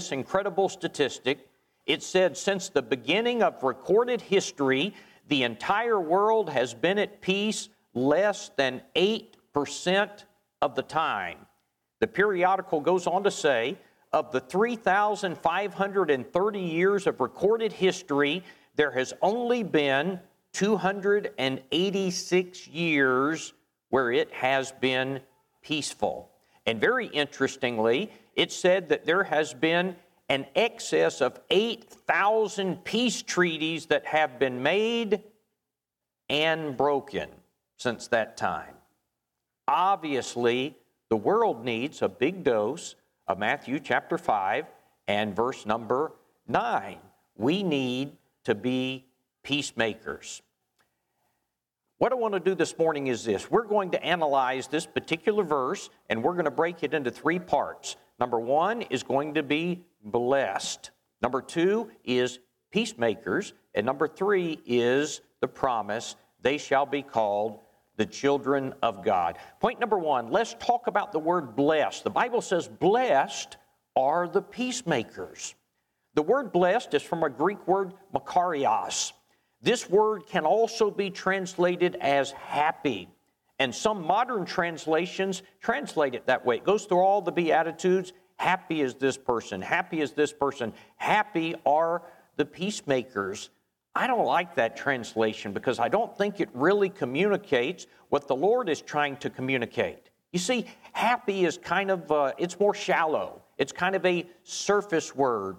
this incredible statistic. It said since the beginning of recorded history, the entire world has been at peace less than 8% of the time. The periodical goes on to say of the 3,530 years of recorded history, there has only been 286 years where it has been peaceful. And very interestingly, it said that there has been an excess of 8,000 peace treaties that have been made and broken since that time. Obviously, the world needs a big dose of Matthew chapter 5 and verse number 9. We need to be peacemakers. What I want to do this morning is this we're going to analyze this particular verse and we're going to break it into three parts. Number one is going to be blessed, number two is peacemakers, and number three is the promise they shall be called the children of God. Point number one, let's talk about the word blessed. The Bible says, Blessed are the peacemakers. The word blessed is from a Greek word makarios. This word can also be translated as happy. And some modern translations translate it that way. It goes through all the Beatitudes. Happy is this person, happy is this person, happy are the peacemakers. I don't like that translation because I don't think it really communicates what the Lord is trying to communicate. You see, happy is kind of, uh, it's more shallow. It's kind of a surface word.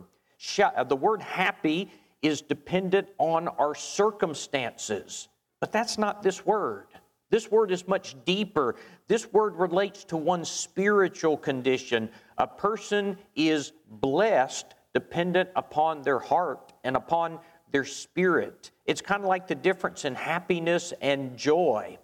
Uh, the word happy is dependent on our circumstances. But that's not this word. This word is much deeper. This word relates to one's spiritual condition. A person is blessed dependent upon their heart and upon their spirit. It's kind of like the difference in happiness and joy.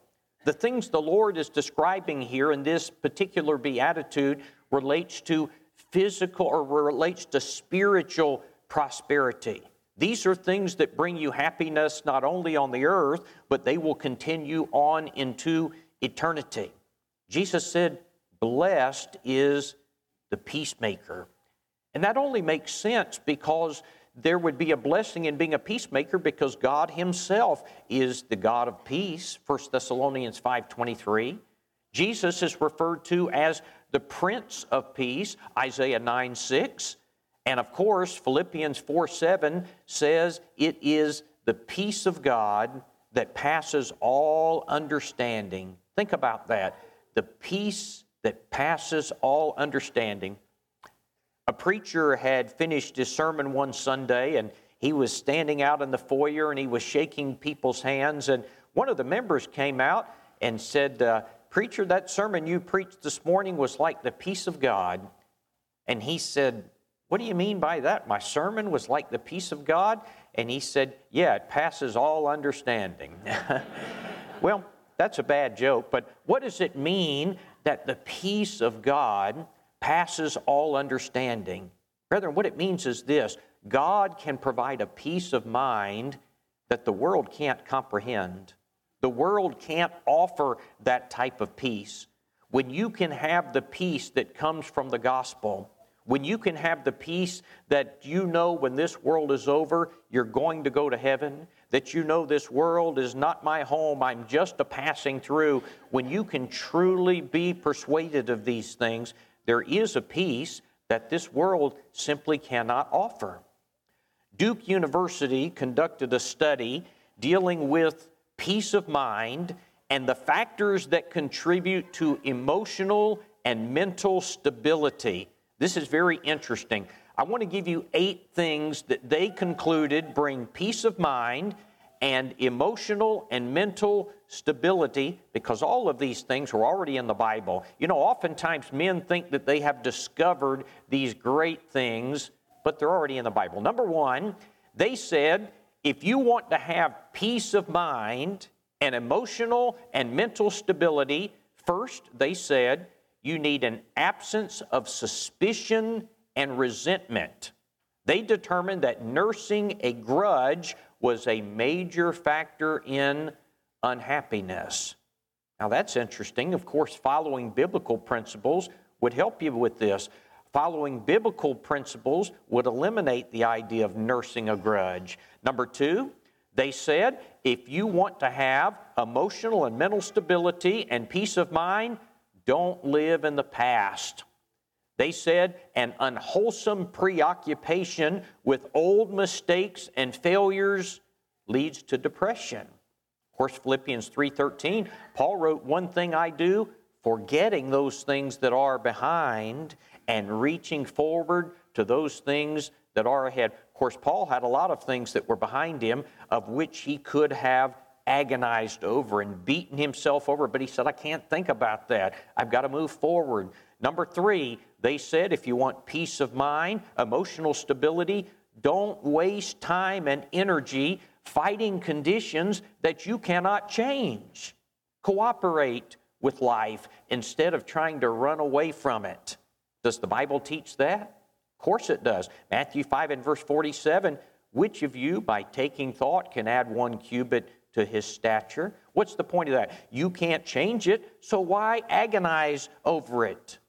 The things the Lord is describing here in this particular beatitude relates to physical or relates to spiritual prosperity. These are things that bring you happiness not only on the earth, but they will continue on into eternity. Jesus said, Blessed is the peacemaker. And that only makes sense because there would be a blessing in being a peacemaker because God himself is the God of peace 1 Thessalonians 5:23 Jesus is referred to as the prince of peace Isaiah 9 6 and of course, Philippians 4 7 says it is the peace of God that passes all understanding. Think about that. The peace that passes all understanding. A preacher had finished his sermon one Sunday and he was standing out in the foyer and he was shaking people's hands. And one of the members came out and said, uh, Preacher, that sermon you preached this morning was like the peace of God. And he said, what do you mean by that? My sermon was like the peace of God? And he said, Yeah, it passes all understanding. well, that's a bad joke, but what does it mean that the peace of God passes all understanding? Brethren, what it means is this God can provide a peace of mind that the world can't comprehend. The world can't offer that type of peace. When you can have the peace that comes from the gospel, when you can have the peace that you know when this world is over, you're going to go to heaven, that you know this world is not my home, I'm just a passing through, when you can truly be persuaded of these things, there is a peace that this world simply cannot offer. Duke University conducted a study dealing with peace of mind and the factors that contribute to emotional and mental stability this is very interesting. I want to give you eight things that they concluded bring peace of mind and emotional and mental stability because all of these things were already in the Bible. You know, oftentimes men think that they have discovered these great things, but they're already in the Bible. Number one, they said if you want to have peace of mind and emotional and mental stability, first, they said, you need an absence of suspicion and resentment. They determined that nursing a grudge was a major factor in unhappiness. Now, that's interesting. Of course, following biblical principles would help you with this. following biblical principles would eliminate the idea of nursing a grudge. Number two, they said if you want to have emotional and mental stability and peace of mind, don't live in the past. They said an unwholesome preoccupation with old mistakes and failures leads to depression. Of course, Philippians 3:13, Paul wrote, "One thing I do, forgetting those things that are behind and reaching forward to those things that are ahead." Of course, Paul had a lot of things that were behind him of which he could have agonized over and beaten himself over, but he said, I can't think about that. I've got to move forward. Number three, they said if you want peace of mind, emotional stability, don't waste time and energy fighting conditions that you cannot change. Cooperate with life instead of trying to run away from it. Does the Bible teach that? Of course it does. Matthew 5 and verse 47 Which of you, by taking thought, can add one cubit to his stature? What's the point of that? You can't change it, so why agonize over it?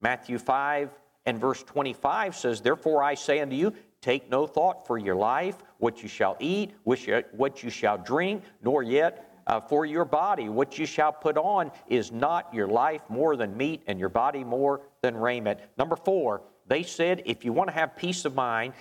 Matthew 5 and verse 25 says, Therefore I say unto you, take no thought for your life, what you shall eat, what you shall drink, nor yet uh, for your body. What you shall put on is not your life more than meat, and your body more than raiment. Number four, they said if you want to have peace of mind,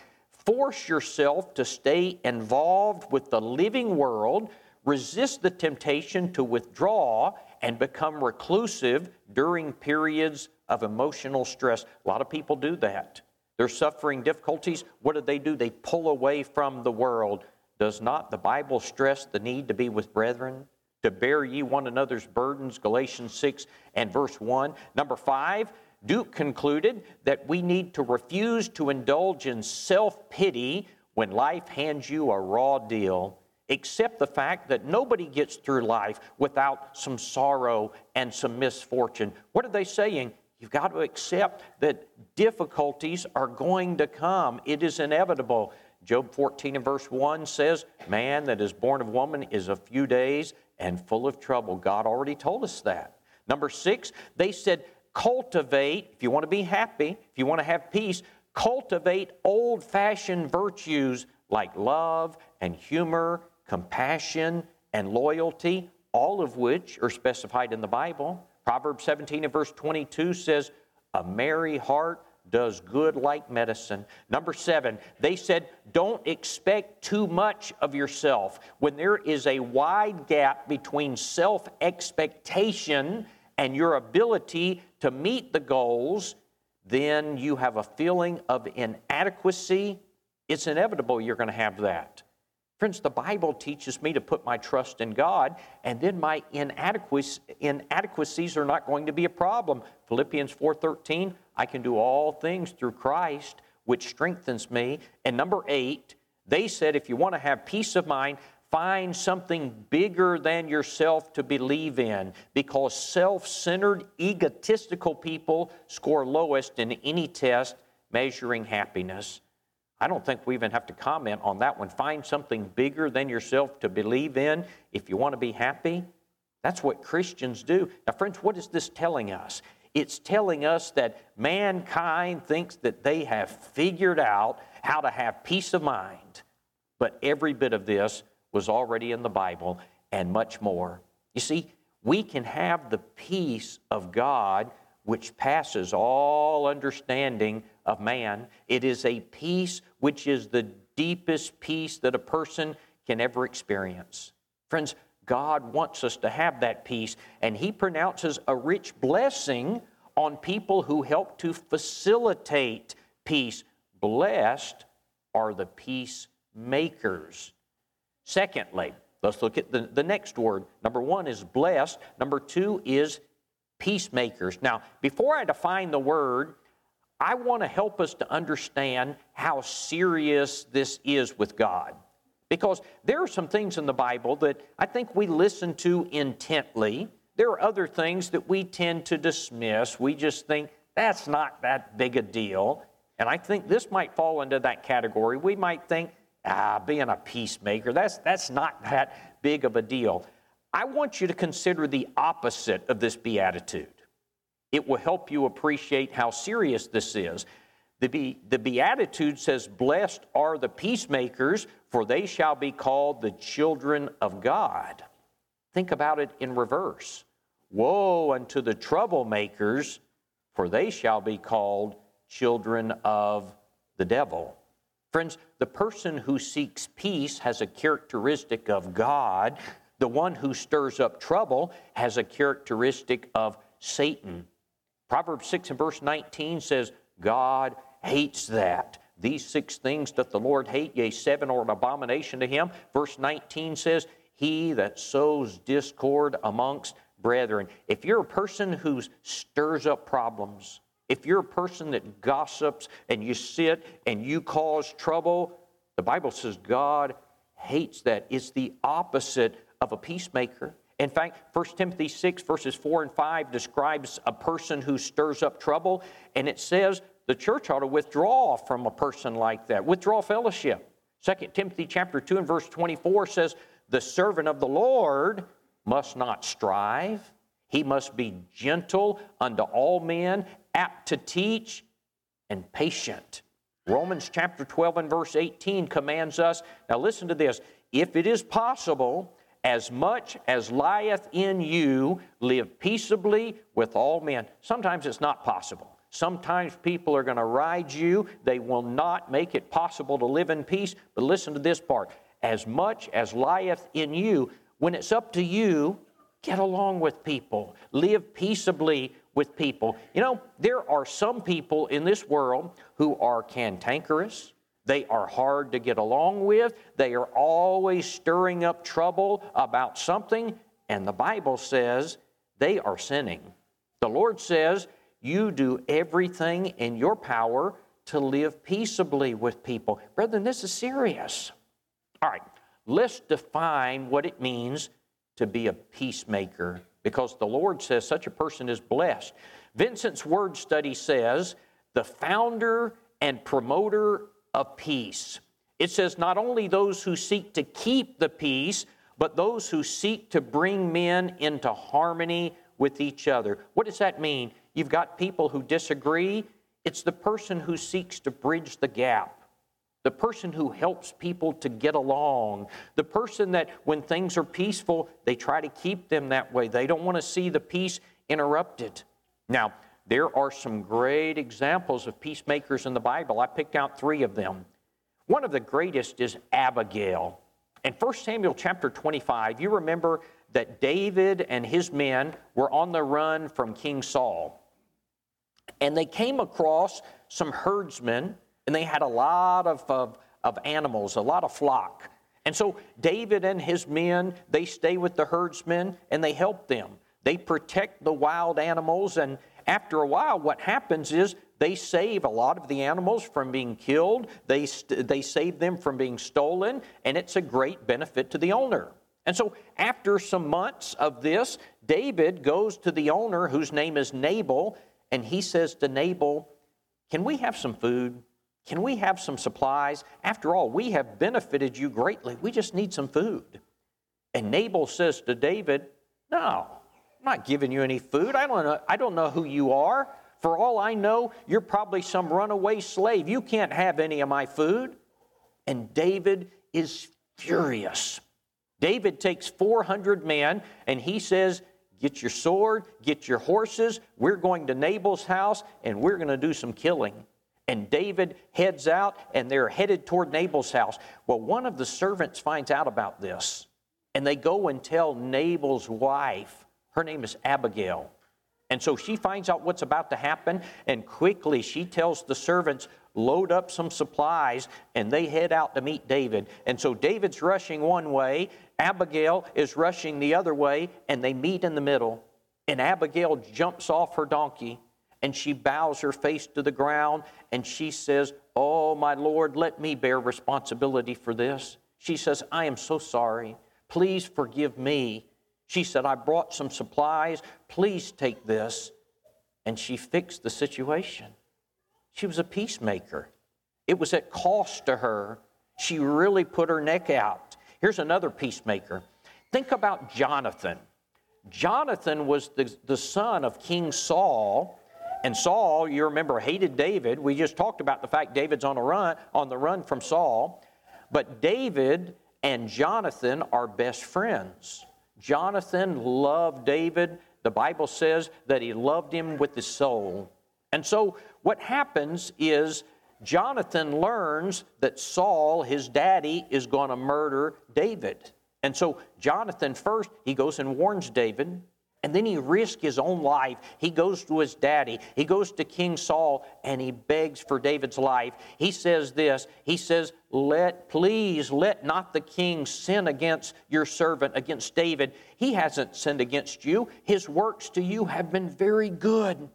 force yourself to stay involved with the living world, resist the temptation to withdraw and become reclusive during periods of emotional stress. A lot of people do that. They're suffering difficulties. What do they do? They pull away from the world. Does not the Bible stress the need to be with brethren? To bear ye one another's burdens, Galatians 6 and verse 1. Number five, Duke concluded that we need to refuse to indulge in self pity when life hands you a raw deal. Accept the fact that nobody gets through life without some sorrow and some misfortune. What are they saying? You've got to accept that difficulties are going to come. It is inevitable. Job 14 and verse 1 says, Man that is born of woman is a few days and full of trouble. God already told us that. Number six, they said, cultivate, if you want to be happy, if you want to have peace, cultivate old fashioned virtues like love and humor, compassion and loyalty, all of which are specified in the Bible. Proverbs 17 and verse 22 says, A merry heart does good like medicine. Number seven, they said, don't expect too much of yourself. When there is a wide gap between self expectation and your ability to meet the goals, then you have a feeling of inadequacy. It's inevitable you're going to have that. Friends, the Bible teaches me to put my trust in God, and then my inadequacies, are not going to be a problem. Philippians 4:13, I can do all things through Christ, which strengthens me. And number eight, they said if you want to have peace of mind, Find something bigger than yourself to believe in because self centered, egotistical people score lowest in any test measuring happiness. I don't think we even have to comment on that one. Find something bigger than yourself to believe in if you want to be happy. That's what Christians do. Now, friends, what is this telling us? It's telling us that mankind thinks that they have figured out how to have peace of mind. But every bit of this was already in the Bible and much more. You see, we can have the peace of God which passes all understanding of man. It is a peace which is the deepest peace that a person can ever experience. Friends, God wants us to have that peace, and He pronounces a rich blessing on people who help to facilitate peace. Blessed are the peacemakers. Secondly, let's look at the, the next word. Number one is blessed, number two is peacemakers. Now, before I define the word, I want to help us to understand how serious this is with God. Because there are some things in the Bible that I think we listen to intently. There are other things that we tend to dismiss. We just think that's not that big a deal. And I think this might fall into that category. We might think ah, being a peacemaker, that's, that's not that big of a deal. I want you to consider the opposite of this beatitude. It will help you appreciate how serious this is. The, Be- the Beatitude says, Blessed are the peacemakers, for they shall be called the children of God. Think about it in reverse. Woe unto the troublemakers, for they shall be called children of the devil. Friends, the person who seeks peace has a characteristic of God. The one who stirs up trouble has a characteristic of Satan. Proverbs 6 and verse 19 says, God hates that. These six things doth the Lord hate, yea, seven are an abomination to him. Verse 19 says, He that sows discord amongst brethren. If you're a person who stirs up problems, if you're a person that gossips and you sit and you cause trouble, the Bible says God hates that. It's the opposite of a peacemaker. In fact, 1 Timothy 6, verses 4 and 5 describes a person who stirs up trouble, and it says the church ought to withdraw from a person like that, withdraw fellowship. 2 Timothy chapter 2 and verse 24 says, The servant of the Lord must not strive. He must be gentle unto all men, apt to teach, and patient. Romans chapter 12 and verse 18 commands us now listen to this if it is possible, as much as lieth in you, live peaceably with all men. Sometimes it's not possible. Sometimes people are going to ride you. They will not make it possible to live in peace. But listen to this part as much as lieth in you, when it's up to you, get along with people, live peaceably with people. You know, there are some people in this world who are cantankerous. They are hard to get along with. They are always stirring up trouble about something. And the Bible says they are sinning. The Lord says, You do everything in your power to live peaceably with people. Brethren, this is serious. All right, let's define what it means to be a peacemaker because the Lord says such a person is blessed. Vincent's word study says the founder and promoter of peace. It says not only those who seek to keep the peace, but those who seek to bring men into harmony with each other. What does that mean? You've got people who disagree. It's the person who seeks to bridge the gap the person who helps people to get along, the person that when things are peaceful, they try to keep them that way. They don't want to see the peace interrupted. Now, there are some great examples of peacemakers in the Bible. I picked out three of them. One of the greatest is Abigail. In 1 Samuel chapter 25, you remember that David and his men were on the run from King Saul. And they came across some herdsmen and they had a lot of, of, of animals, a lot of flock. And so David and his men, they stay with the herdsmen and they help them. They protect the wild animals, and after a while, what happens is they save a lot of the animals from being killed, they, st- they save them from being stolen, and it's a great benefit to the owner. And so, after some months of this, David goes to the owner, whose name is Nabal, and he says to Nabal, Can we have some food? Can we have some supplies? After all, we have benefited you greatly. We just need some food. And Nabal says to David, No, I'm not giving you any food. I don't know, I don't know who you are. For all I know, you're probably some runaway slave. You can't have any of my food. And David is furious. David takes 400 men and he says, Get your sword, get your horses. We're going to Nabal's house and we're going to do some killing. And David heads out and they're headed toward Nabal's house. Well, one of the servants finds out about this and they go and tell Nabal's wife. Her name is Abigail. And so she finds out what's about to happen and quickly she tells the servants, load up some supplies, and they head out to meet David. And so David's rushing one way, Abigail is rushing the other way, and they meet in the middle. And Abigail jumps off her donkey and she bows her face to the ground and she says, Oh, my Lord, let me bear responsibility for this. She says, I am so sorry. Please forgive me. She said, I brought some supplies. Please take this. And she fixed the situation. She was a peacemaker. It was at cost to her. She really put her neck out. Here's another peacemaker. Think about Jonathan. Jonathan was the, the son of King Saul. And Saul, you remember, hated David. We just talked about the fact David's on a run, on the run from Saul. But David and Jonathan are best friends. Jonathan loved David. The Bible says that he loved him with his soul. And so what happens is Jonathan learns that Saul, his daddy, is going to murder David. And so Jonathan first, he goes and warns David, and then he risks his own life. He goes to his daddy. He goes to King Saul and he begs for David's life. He says this. He says, "Let please let not the king sin against your servant against David. He hasn't sinned against you. His works to you have been very good."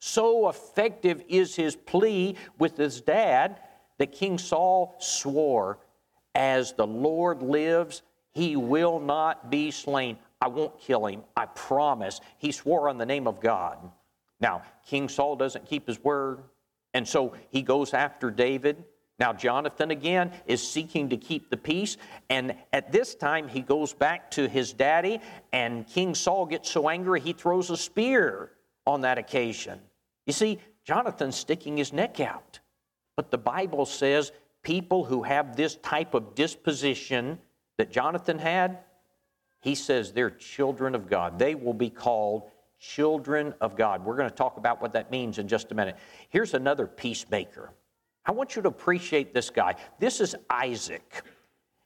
So effective is his plea with his dad that King Saul swore, As the Lord lives, he will not be slain. I won't kill him. I promise. He swore on the name of God. Now, King Saul doesn't keep his word, and so he goes after David. Now, Jonathan again is seeking to keep the peace, and at this time he goes back to his daddy, and King Saul gets so angry he throws a spear on that occasion. You see, Jonathan's sticking his neck out. But the Bible says people who have this type of disposition that Jonathan had, he says they're children of God. They will be called children of God. We're going to talk about what that means in just a minute. Here's another peacemaker. I want you to appreciate this guy. This is Isaac.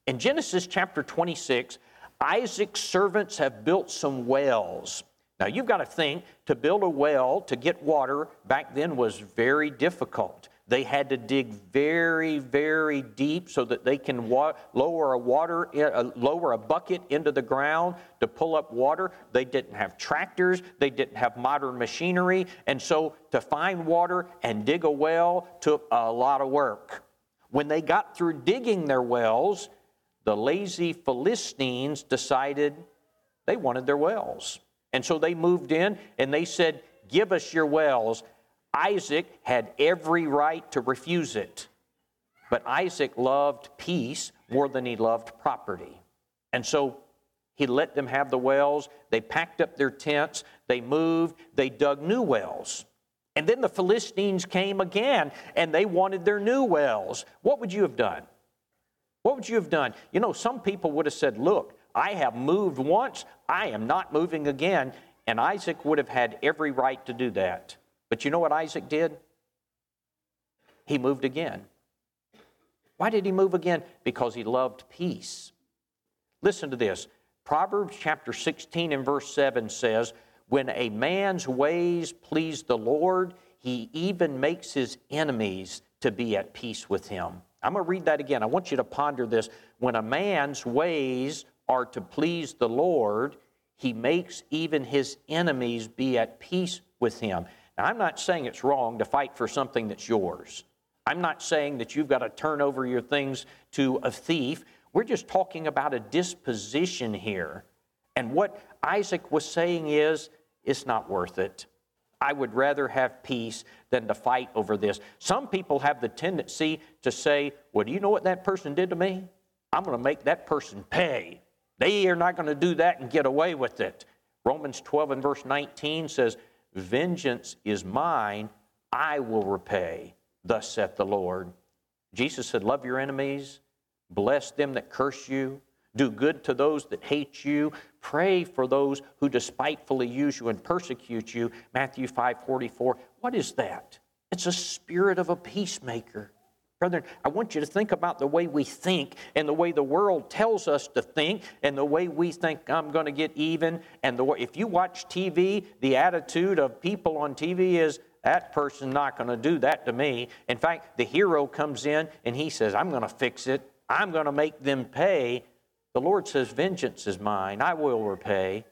In Genesis chapter 26, Isaac's servants have built some wells. Now, you've got to think to build a well to get water back then was very difficult. They had to dig very, very deep so that they can wa- lower a water, uh, lower a bucket into the ground to pull up water. They didn't have tractors. They didn't have modern machinery, and so to find water and dig a well took a lot of work. When they got through digging their wells, the lazy Philistines decided they wanted their wells. And so they moved in and they said, Give us your wells. Isaac had every right to refuse it. But Isaac loved peace more than he loved property. And so he let them have the wells. They packed up their tents. They moved. They dug new wells. And then the Philistines came again and they wanted their new wells. What would you have done? What would you have done? You know, some people would have said, Look, I have moved once, I am not moving again. And Isaac would have had every right to do that. But you know what Isaac did? He moved again. Why did he move again? Because he loved peace. Listen to this. Proverbs chapter 16 and verse 7 says, When a man's ways please the Lord, he even makes his enemies to be at peace with him. I'm going to read that again. I want you to ponder this. When a man's ways are to please the Lord, he makes even his enemies be at peace with him. Now, I'm not saying it's wrong to fight for something that's yours. I'm not saying that you've got to turn over your things to a thief. We're just talking about a disposition here. And what Isaac was saying is, it's not worth it. I would rather have peace than to fight over this. Some people have the tendency to say, Well, do you know what that person did to me? I'm going to make that person pay. They are not going to do that and get away with it. Romans 12 and verse 19 says, Vengeance is mine, I will repay, thus saith the Lord. Jesus said, Love your enemies, bless them that curse you, do good to those that hate you, pray for those who despitefully use you and persecute you. Matthew 5 44. What is that? It's a spirit of a peacemaker. Brethren, I want you to think about the way we think and the way the world tells us to think and the way we think I'm going to get even. And the way, if you watch TV, the attitude of people on TV is, that person's not going to do that to me. In fact, the hero comes in and he says, I'm going to fix it. I'm going to make them pay. The Lord says, Vengeance is mine. I will repay.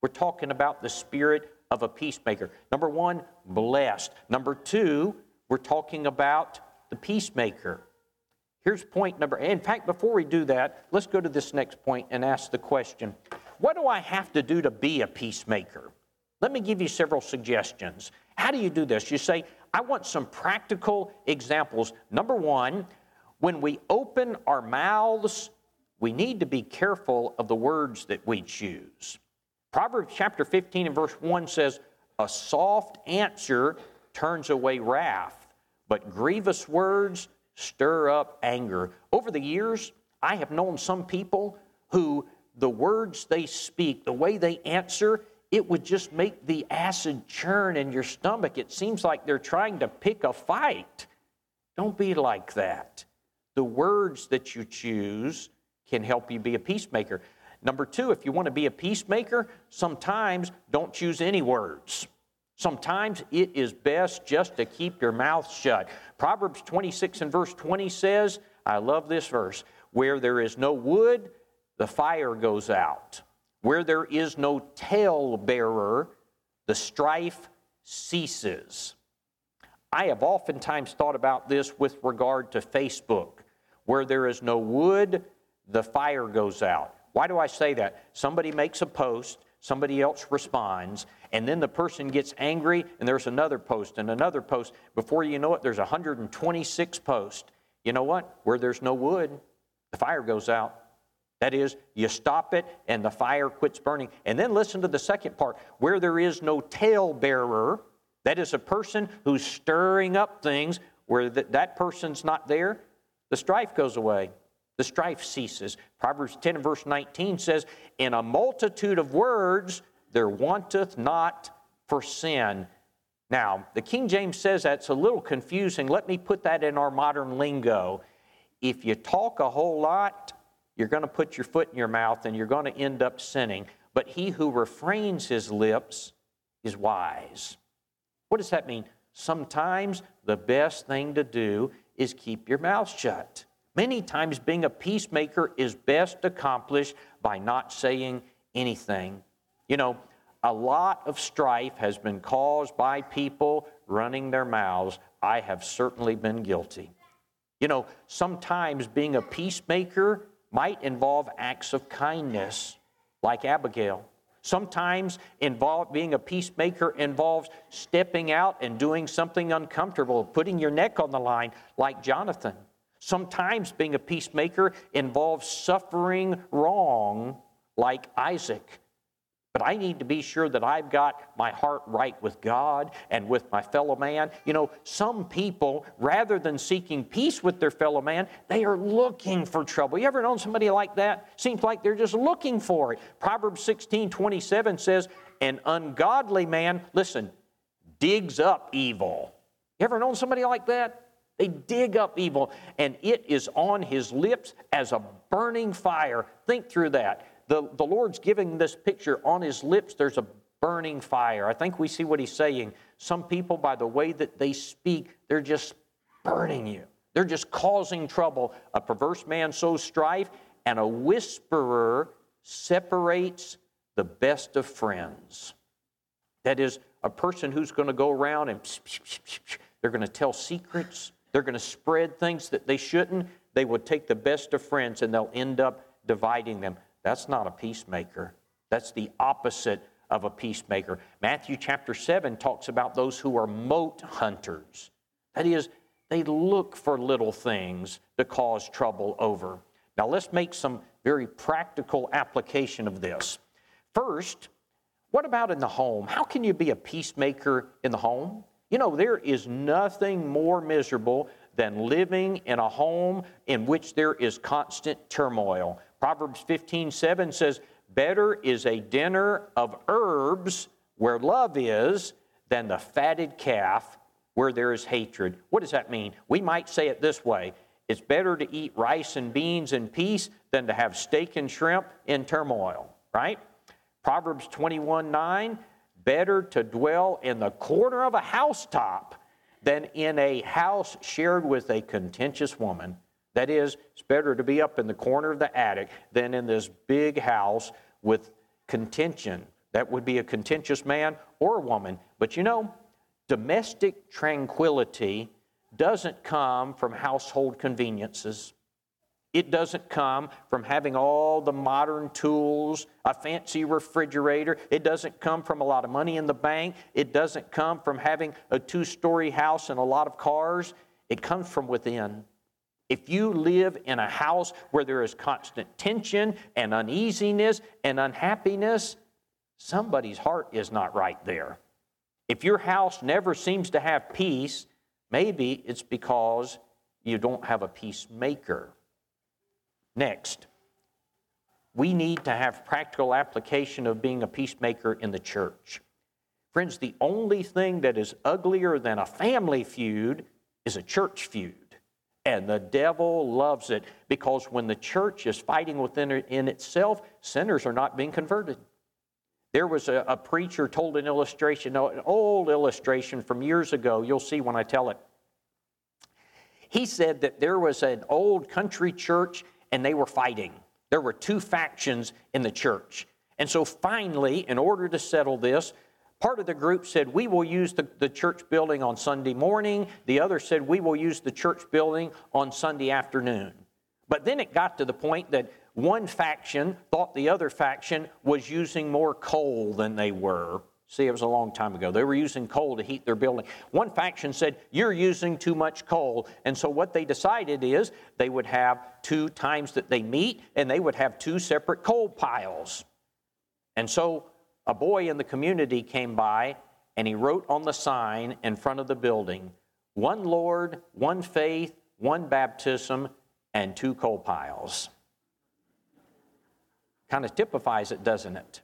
We're talking about the spirit of a peacemaker. Number one, blessed. Number two, we're talking about the peacemaker. Here's point number. In fact, before we do that, let's go to this next point and ask the question What do I have to do to be a peacemaker? Let me give you several suggestions. How do you do this? You say, I want some practical examples. Number one, when we open our mouths, we need to be careful of the words that we choose. Proverbs chapter 15 and verse 1 says, A soft answer turns away wrath, but grievous words stir up anger. Over the years, I have known some people who the words they speak, the way they answer, it would just make the acid churn in your stomach. It seems like they're trying to pick a fight. Don't be like that. The words that you choose can help you be a peacemaker. Number two, if you want to be a peacemaker, sometimes don't choose any words. Sometimes it is best just to keep your mouth shut. Proverbs 26 and verse 20 says, I love this verse, where there is no wood, the fire goes out. Where there is no talebearer, the strife ceases. I have oftentimes thought about this with regard to Facebook. Where there is no wood, the fire goes out. Why do I say that? Somebody makes a post, somebody else responds, and then the person gets angry, and there's another post and another post. Before you know it, there's 126 posts. You know what? Where there's no wood, the fire goes out. That is, you stop it and the fire quits burning. And then listen to the second part where there is no talebearer, that is a person who's stirring up things where that, that person's not there, the strife goes away. The strife ceases. Proverbs 10 and verse 19 says, In a multitude of words there wanteth not for sin. Now, the King James says that's a little confusing. Let me put that in our modern lingo. If you talk a whole lot, you're going to put your foot in your mouth and you're going to end up sinning. But he who refrains his lips is wise. What does that mean? Sometimes the best thing to do is keep your mouth shut. Many times, being a peacemaker is best accomplished by not saying anything. You know, a lot of strife has been caused by people running their mouths. I have certainly been guilty. You know, sometimes being a peacemaker might involve acts of kindness, like Abigail. Sometimes involve, being a peacemaker involves stepping out and doing something uncomfortable, putting your neck on the line, like Jonathan. Sometimes being a peacemaker involves suffering wrong, like Isaac. But I need to be sure that I've got my heart right with God and with my fellow man. You know, some people, rather than seeking peace with their fellow man, they are looking for trouble. You ever known somebody like that? Seems like they're just looking for it. Proverbs 16 27 says, An ungodly man, listen, digs up evil. You ever known somebody like that? They dig up evil, and it is on his lips as a burning fire. Think through that the, the Lord's giving this picture. On his lips, there's a burning fire. I think we see what he's saying. Some people, by the way that they speak, they're just burning you. They're just causing trouble. A perverse man sows strife, and a whisperer separates the best of friends. That is, a person who's going to go around and they're going to tell secrets, they're going to spread things that they shouldn't. They will take the best of friends and they'll end up dividing them. That's not a peacemaker. That's the opposite of a peacemaker. Matthew chapter 7 talks about those who are mote hunters. That is, they look for little things to cause trouble over. Now, let's make some very practical application of this. First, what about in the home? How can you be a peacemaker in the home? You know, there is nothing more miserable than living in a home in which there is constant turmoil. Proverbs 15 7 says, Better is a dinner of herbs where love is than the fatted calf where there is hatred. What does that mean? We might say it this way it's better to eat rice and beans in peace than to have steak and shrimp in turmoil, right? Proverbs 21 9, better to dwell in the corner of a housetop than in a house shared with a contentious woman. That is, it's better to be up in the corner of the attic than in this big house with contention. That would be a contentious man or woman. But you know, domestic tranquility doesn't come from household conveniences. It doesn't come from having all the modern tools, a fancy refrigerator. It doesn't come from a lot of money in the bank. It doesn't come from having a two story house and a lot of cars. It comes from within. If you live in a house where there is constant tension and uneasiness and unhappiness, somebody's heart is not right there. If your house never seems to have peace, maybe it's because you don't have a peacemaker. Next, we need to have practical application of being a peacemaker in the church. Friends, the only thing that is uglier than a family feud is a church feud. And the devil loves it because when the church is fighting within in itself, sinners are not being converted. There was a, a preacher told an illustration, an old illustration from years ago. You'll see when I tell it. He said that there was an old country church and they were fighting. There were two factions in the church. And so finally, in order to settle this, part of the group said, We will use the, the church building on Sunday morning. The other said, We will use the church building on Sunday afternoon. But then it got to the point that one faction thought the other faction was using more coal than they were. See, it was a long time ago. They were using coal to heat their building. One faction said, You're using too much coal. And so what they decided is they would have two times that they meet and they would have two separate coal piles. And so a boy in the community came by and he wrote on the sign in front of the building, One Lord, one faith, one baptism, and two coal piles. Kind of typifies it, doesn't it?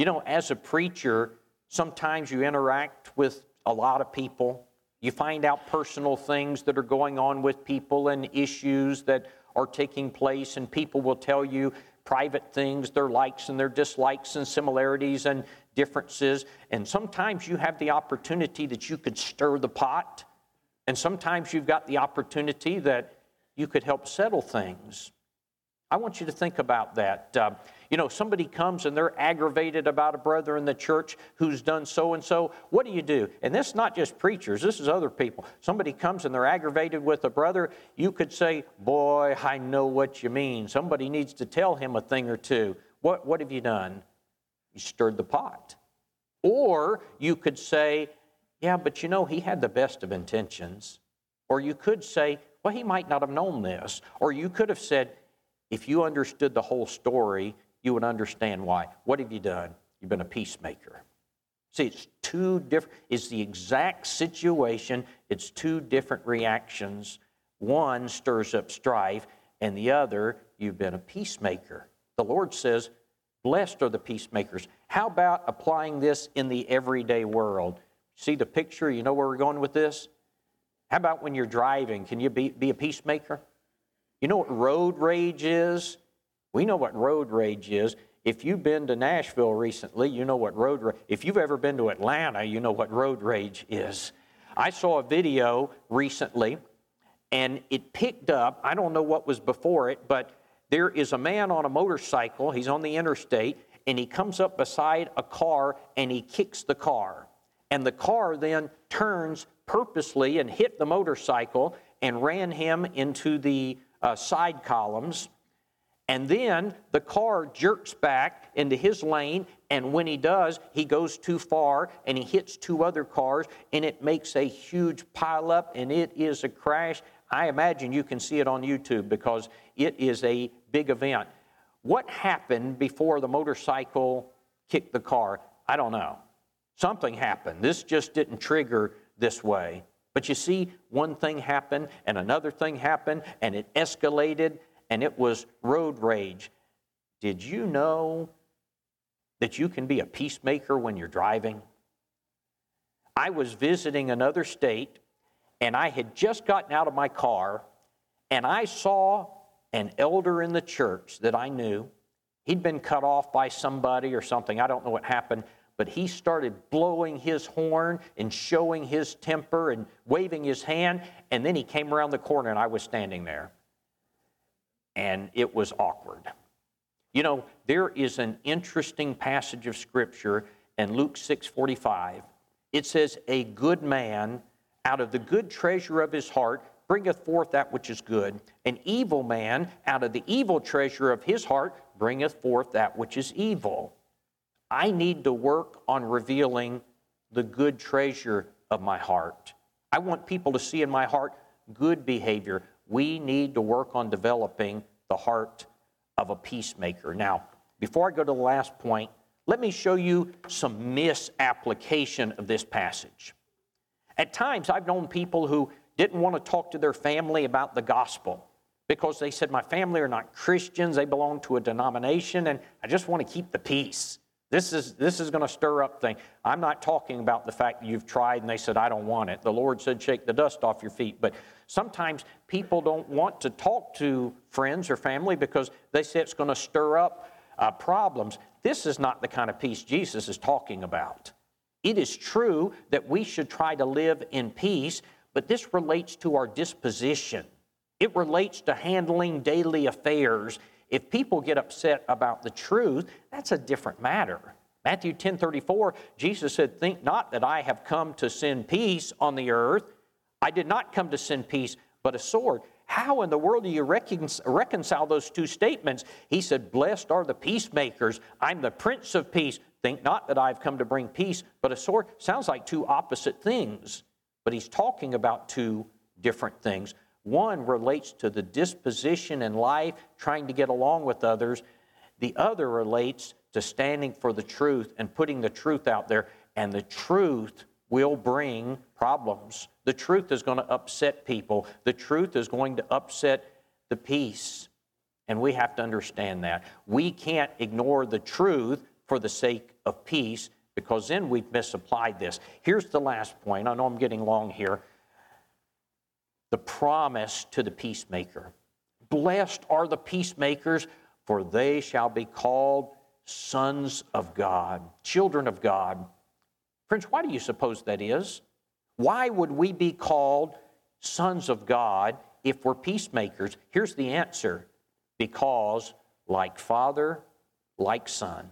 You know, as a preacher, sometimes you interact with a lot of people. You find out personal things that are going on with people and issues that are taking place, and people will tell you private things, their likes and their dislikes, and similarities and differences. And sometimes you have the opportunity that you could stir the pot, and sometimes you've got the opportunity that you could help settle things. I want you to think about that. Uh, you know, somebody comes and they're aggravated about a brother in the church who's done so and so. What do you do? And this is not just preachers, this is other people. Somebody comes and they're aggravated with a brother. You could say, Boy, I know what you mean. Somebody needs to tell him a thing or two. What, what have you done? You stirred the pot. Or you could say, Yeah, but you know, he had the best of intentions. Or you could say, Well, he might not have known this. Or you could have said, if you understood the whole story, you would understand why. What have you done? You've been a peacemaker. See, it's two different, it's the exact situation, it's two different reactions. One stirs up strife, and the other, you've been a peacemaker. The Lord says, Blessed are the peacemakers. How about applying this in the everyday world? See the picture? You know where we're going with this? How about when you're driving? Can you be, be a peacemaker? You know what road rage is? We know what road rage is. If you've been to Nashville recently, you know what road rage. If you've ever been to Atlanta, you know what road rage is. I saw a video recently and it picked up, I don't know what was before it, but there is a man on a motorcycle, he's on the interstate, and he comes up beside a car and he kicks the car. And the car then turns purposely and hit the motorcycle and ran him into the uh, side columns. And then the car jerks back into his lane, and when he does, he goes too far and he hits two other cars, and it makes a huge pileup, and it is a crash. I imagine you can see it on YouTube because it is a big event. What happened before the motorcycle kicked the car? I don't know. Something happened. This just didn't trigger this way. But you see, one thing happened and another thing happened and it escalated and it was road rage. Did you know that you can be a peacemaker when you're driving? I was visiting another state and I had just gotten out of my car and I saw an elder in the church that I knew. He'd been cut off by somebody or something. I don't know what happened but he started blowing his horn and showing his temper and waving his hand. And then he came around the corner and I was standing there. And it was awkward. You know, there is an interesting passage of scripture in Luke 6:45. It says, "A good man out of the good treasure of his heart bringeth forth that which is good. An evil man out of the evil treasure of his heart bringeth forth that which is evil." I need to work on revealing the good treasure of my heart. I want people to see in my heart good behavior. We need to work on developing the heart of a peacemaker. Now, before I go to the last point, let me show you some misapplication of this passage. At times, I've known people who didn't want to talk to their family about the gospel because they said, My family are not Christians, they belong to a denomination, and I just want to keep the peace. This is, this is going to stir up things. I'm not talking about the fact that you've tried and they said, I don't want it. The Lord said, shake the dust off your feet. But sometimes people don't want to talk to friends or family because they say it's going to stir up uh, problems. This is not the kind of peace Jesus is talking about. It is true that we should try to live in peace, but this relates to our disposition. It relates to handling daily affairs. If people get upset about the truth, that's a different matter. Matthew 10 34, Jesus said, Think not that I have come to send peace on the earth. I did not come to send peace, but a sword. How in the world do you reconcile those two statements? He said, Blessed are the peacemakers. I'm the Prince of Peace. Think not that I've come to bring peace, but a sword. Sounds like two opposite things, but he's talking about two different things. One relates to the disposition in life, trying to get along with others. The other relates to standing for the truth and putting the truth out there. And the truth will bring problems. The truth is going to upset people. The truth is going to upset the peace. And we have to understand that. We can't ignore the truth for the sake of peace because then we've misapplied this. Here's the last point. I know I'm getting long here the promise to the peacemaker. Blessed are the peacemakers, for they shall be called sons of God, children of God. Friends, why do you suppose that is? Why would we be called sons of God if we're peacemakers? Here's the answer because, like Father, like Son.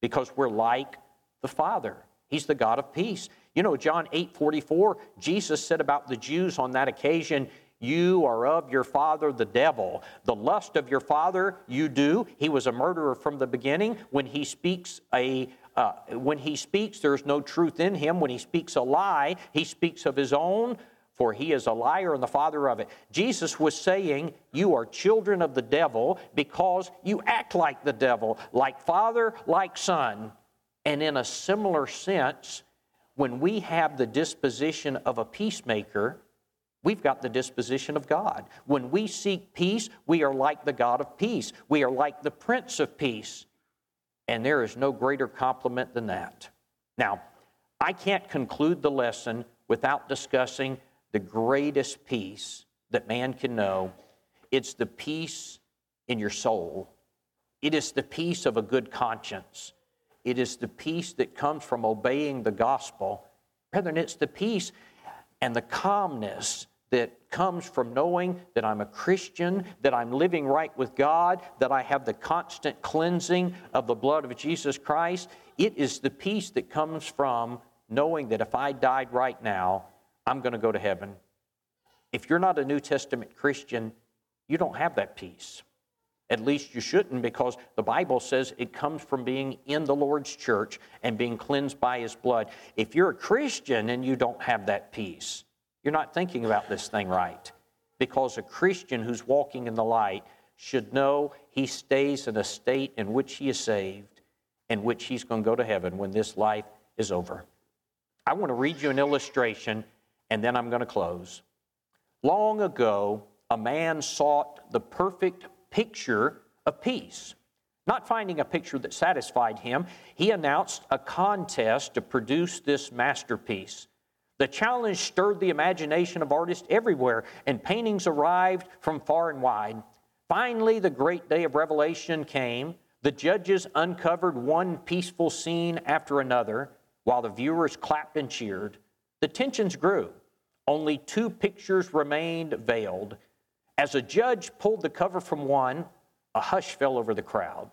Because we're like the Father. He's the God of peace. You know, John 8 44, Jesus said about the Jews on that occasion, you are of your father, the devil. The lust of your father you do. He was a murderer from the beginning. When he speaks a uh, when he speaks, there's no truth in him. When he speaks a lie, he speaks of his own, for he is a liar and the father of it. Jesus was saying, You are children of the devil because you act like the devil, like father, like son. And in a similar sense, when we have the disposition of a peacemaker, we've got the disposition of God. When we seek peace, we are like the God of peace. We are like the Prince of Peace. And there is no greater compliment than that. Now, I can't conclude the lesson without discussing the greatest peace that man can know. It's the peace in your soul, it is the peace of a good conscience. It is the peace that comes from obeying the gospel. Brethren, it's the peace and the calmness that comes from knowing that I'm a Christian, that I'm living right with God, that I have the constant cleansing of the blood of Jesus Christ. It is the peace that comes from knowing that if I died right now, I'm going to go to heaven. If you're not a New Testament Christian, you don't have that peace. At least you shouldn't, because the Bible says it comes from being in the Lord's church and being cleansed by His blood. If you're a Christian and you don't have that peace, you're not thinking about this thing right. Because a Christian who's walking in the light should know he stays in a state in which he is saved, in which he's going to go to heaven when this life is over. I want to read you an illustration, and then I'm going to close. Long ago, a man sought the perfect picture of peace. Not finding a picture that satisfied him, he announced a contest to produce this masterpiece. The challenge stirred the imagination of artists everywhere, and paintings arrived from far and wide. Finally, the great day of revelation came. The judges uncovered one peaceful scene after another, while the viewers clapped and cheered. The tensions grew. Only two pictures remained veiled as a judge pulled the cover from one, a hush fell over the crowd.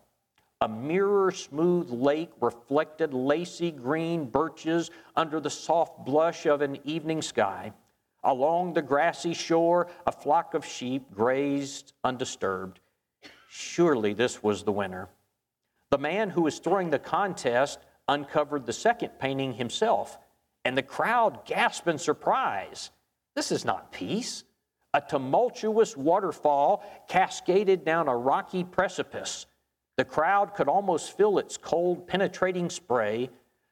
A mirror smooth lake reflected lacy green birches under the soft blush of an evening sky. Along the grassy shore, a flock of sheep grazed undisturbed. Surely this was the winner. The man who was throwing the contest uncovered the second painting himself, and the crowd gasped in surprise. This is not peace. A tumultuous waterfall cascaded down a rocky precipice. The crowd could almost feel its cold, penetrating spray.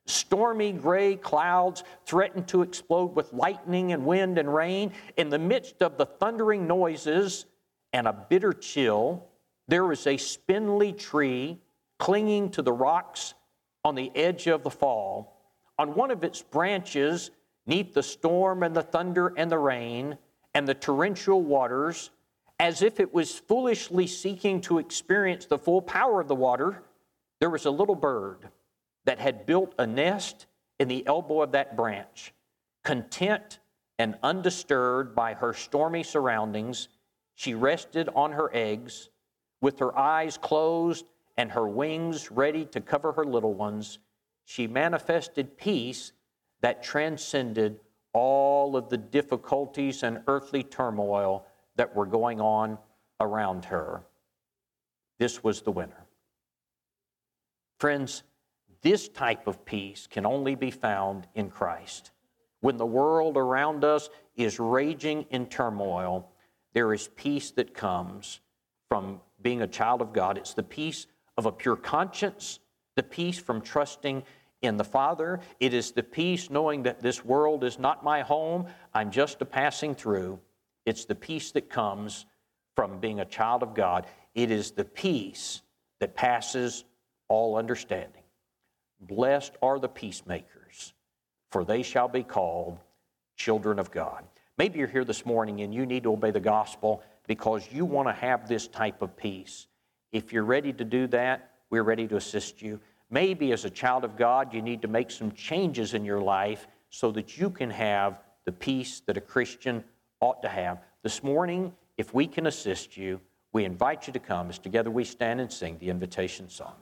Stormy gray clouds threatened to explode with lightning and wind and rain. In the midst of the thundering noises and a bitter chill, there was a spindly tree clinging to the rocks on the edge of the fall. On one of its branches, neath the storm and the thunder and the rain and the torrential waters, as if it was foolishly seeking to experience the full power of the water, there was a little bird that had built a nest in the elbow of that branch, content and undisturbed by her stormy surroundings. She rested on her eggs with her eyes closed and her wings ready to cover her little ones. She manifested peace that transcended all of the difficulties and earthly turmoil that were going on around her. This was the winner. Friends, this type of peace can only be found in Christ. When the world around us is raging in turmoil, there is peace that comes from being a child of God. It's the peace of a pure conscience, the peace from trusting in the Father. It is the peace knowing that this world is not my home, I'm just a passing through. It's the peace that comes from being a child of God. It is the peace that passes all understanding. Blessed are the peacemakers, for they shall be called children of God. Maybe you're here this morning and you need to obey the gospel because you want to have this type of peace. If you're ready to do that, we're ready to assist you. Maybe as a child of God, you need to make some changes in your life so that you can have the peace that a Christian ought to have. This morning, if we can assist you, we invite you to come as together we stand and sing the invitation song.